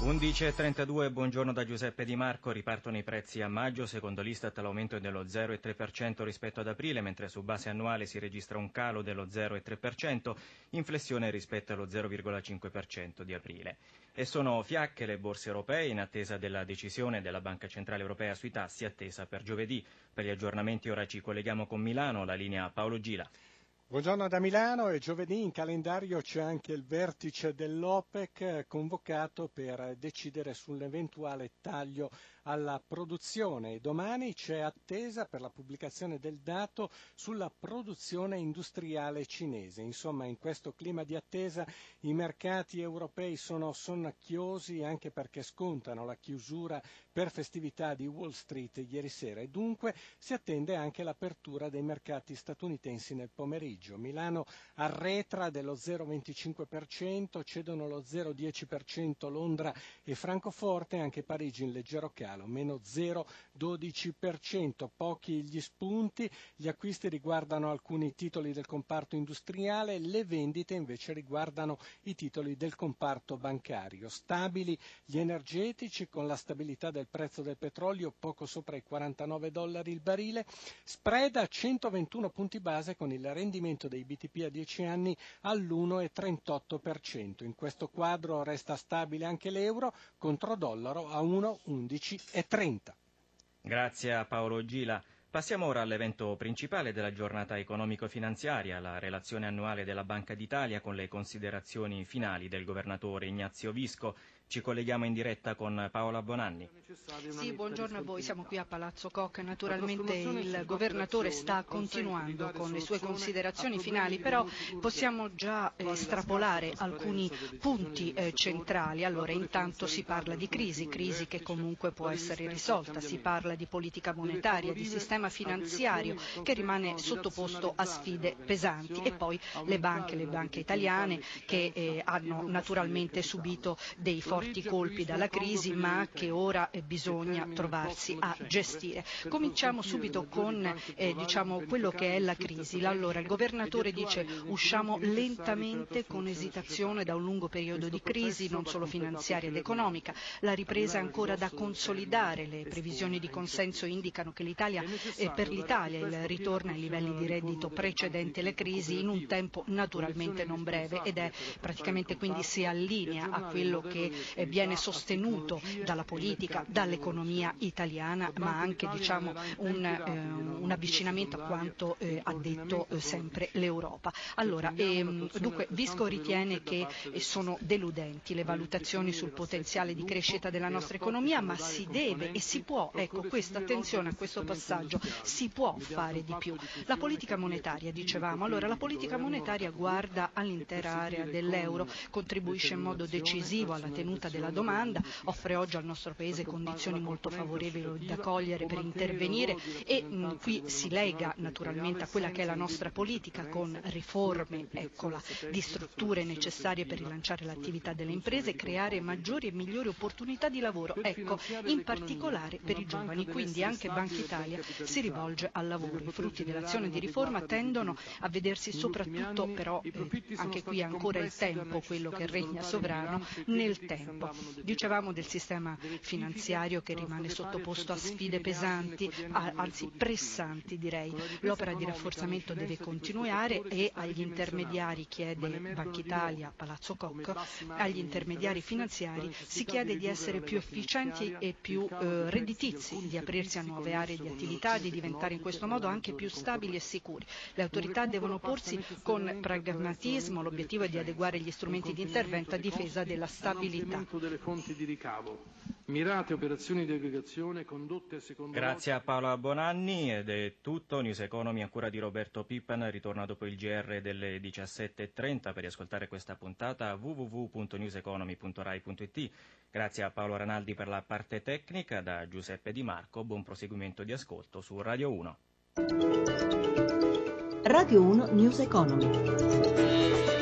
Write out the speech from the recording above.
11.32, buongiorno da Giuseppe Di Marco, ripartono i prezzi a maggio, secondo l'Istat l'aumento è dello 0,3% rispetto ad aprile, mentre su base annuale si registra un calo dello 0,3%, inflessione rispetto allo 0,5% di aprile. E sono fiacche le borse europee in attesa della decisione della Banca Centrale Europea sui tassi attesa per giovedì. Per gli aggiornamenti ora ci colleghiamo con Milano, la linea Paolo Gila. Buongiorno da Milano e giovedì in calendario c'è anche il vertice dell'OPEC convocato per decidere sull'eventuale taglio alla produzione domani c'è attesa per la pubblicazione del dato sulla produzione industriale cinese. Insomma, in questo clima di attesa i mercati europei sono sonnacchiosi anche perché scontano la chiusura per festività di Wall Street ieri sera e dunque si attende anche l'apertura dei mercati statunitensi nel pomeriggio. Milano arretra dello 0,25%, cedono lo 0,10% Londra e Francoforte, anche Parigi in leggero calo, meno 0,12%, pochi gli spunti, gli acquisti riguardano alcuni titoli del comparto industriale, le vendite invece riguardano i titoli del comparto bancario. Stabili gli energetici con la stabilità del prezzo del petrolio poco sopra i 49 dollari il barile, spread a 121 punti base con il rendimento dei BTP a 10 anni all'1,38%. In questo quadro resta stabile anche l'euro contro dollaro a 1,11 e 30. Grazie a Paolo Gila. Passiamo ora all'evento principale della giornata economico-finanziaria, la relazione annuale della Banca d'Italia con le considerazioni finali del governatore Ignazio Visco. Ci colleghiamo in diretta con Paola Bonanni. Sì, buongiorno a voi, siamo qui a Palazzo Koch. Naturalmente il governatore sta continuando con le sue considerazioni finali, però possiamo già estrapolare alcuni punti eh, centrali. Allora, intanto si parla di crisi, crisi che comunque può essere risolta, si parla di politica monetaria, di sistema finanziario che rimane sottoposto a sfide pesanti e poi le banche, le banche italiane che eh, hanno naturalmente subito dei forti forti colpi dalla crisi ma che ora eh, bisogna trovarsi a gestire. Cominciamo subito con eh, diciamo, quello che è la crisi. Allora, il governatore dice usciamo lentamente con esitazione da un lungo periodo di crisi, non solo finanziaria ed economica. La ripresa è ancora da consolidare. Le previsioni di consenso indicano che l'Italia, eh, per l'Italia il ritorno ai livelli di reddito precedenti alle crisi in un tempo naturalmente non breve ed è praticamente quindi si allinea a quello che eh, viene sostenuto dalla politica, dall'economia italiana, ma anche diciamo, un, eh, un, avvicinamento a quanto eh, ha detto eh, sempre l'Europa. Allora, ehm, dunque, Visco ritiene che eh, sono deludenti le valutazioni sul potenziale di crescita della nostra economia, ma si deve e si può, ecco questa attenzione a questo passaggio, si può fare di più. La politica monetaria, dicevamo, allora la politica monetaria guarda all'intera area dell'euro, contribuisce in modo decisivo alla tenuta tenuta della domanda, offre oggi al nostro Paese condizioni molto favorevoli da cogliere per intervenire e mh, qui si lega naturalmente a quella che è la nostra politica con riforme eccola, di strutture necessarie per rilanciare l'attività delle imprese e creare maggiori e migliori opportunità di lavoro, ecco, in particolare per i giovani. Quindi anche Banca Italia si rivolge al lavoro. I frutti dell'azione di riforma tendono a vedersi soprattutto, però eh, anche qui ancora il tempo, quello che regna sovrano, nel tempo tempo. Dicevamo del sistema finanziario che rimane sottoposto a sfide pesanti, anzi pressanti direi. L'opera di rafforzamento deve continuare e agli intermediari chiede Banca Italia, Palazzo Koch, agli intermediari finanziari si chiede di essere più efficienti e più eh, redditizi, di aprirsi a nuove aree di attività, di diventare in questo modo anche più stabili e sicuri. Le autorità devono porsi con pragmatismo, l'obiettivo è di adeguare gli strumenti di intervento a difesa della stabilità Mirate operazioni di aggregazione condotte secondo Grazie a Paola Bonanni ed è tutto. News Economy a cura di Roberto Pippan ritorna dopo il GR delle 17.30 per riascoltare questa puntata www.newseconomy.rai.it. Grazie a Paolo Ranaldi per la parte tecnica, da Giuseppe Di Marco, buon proseguimento di ascolto su Radio 1. Radio 1 News Economy.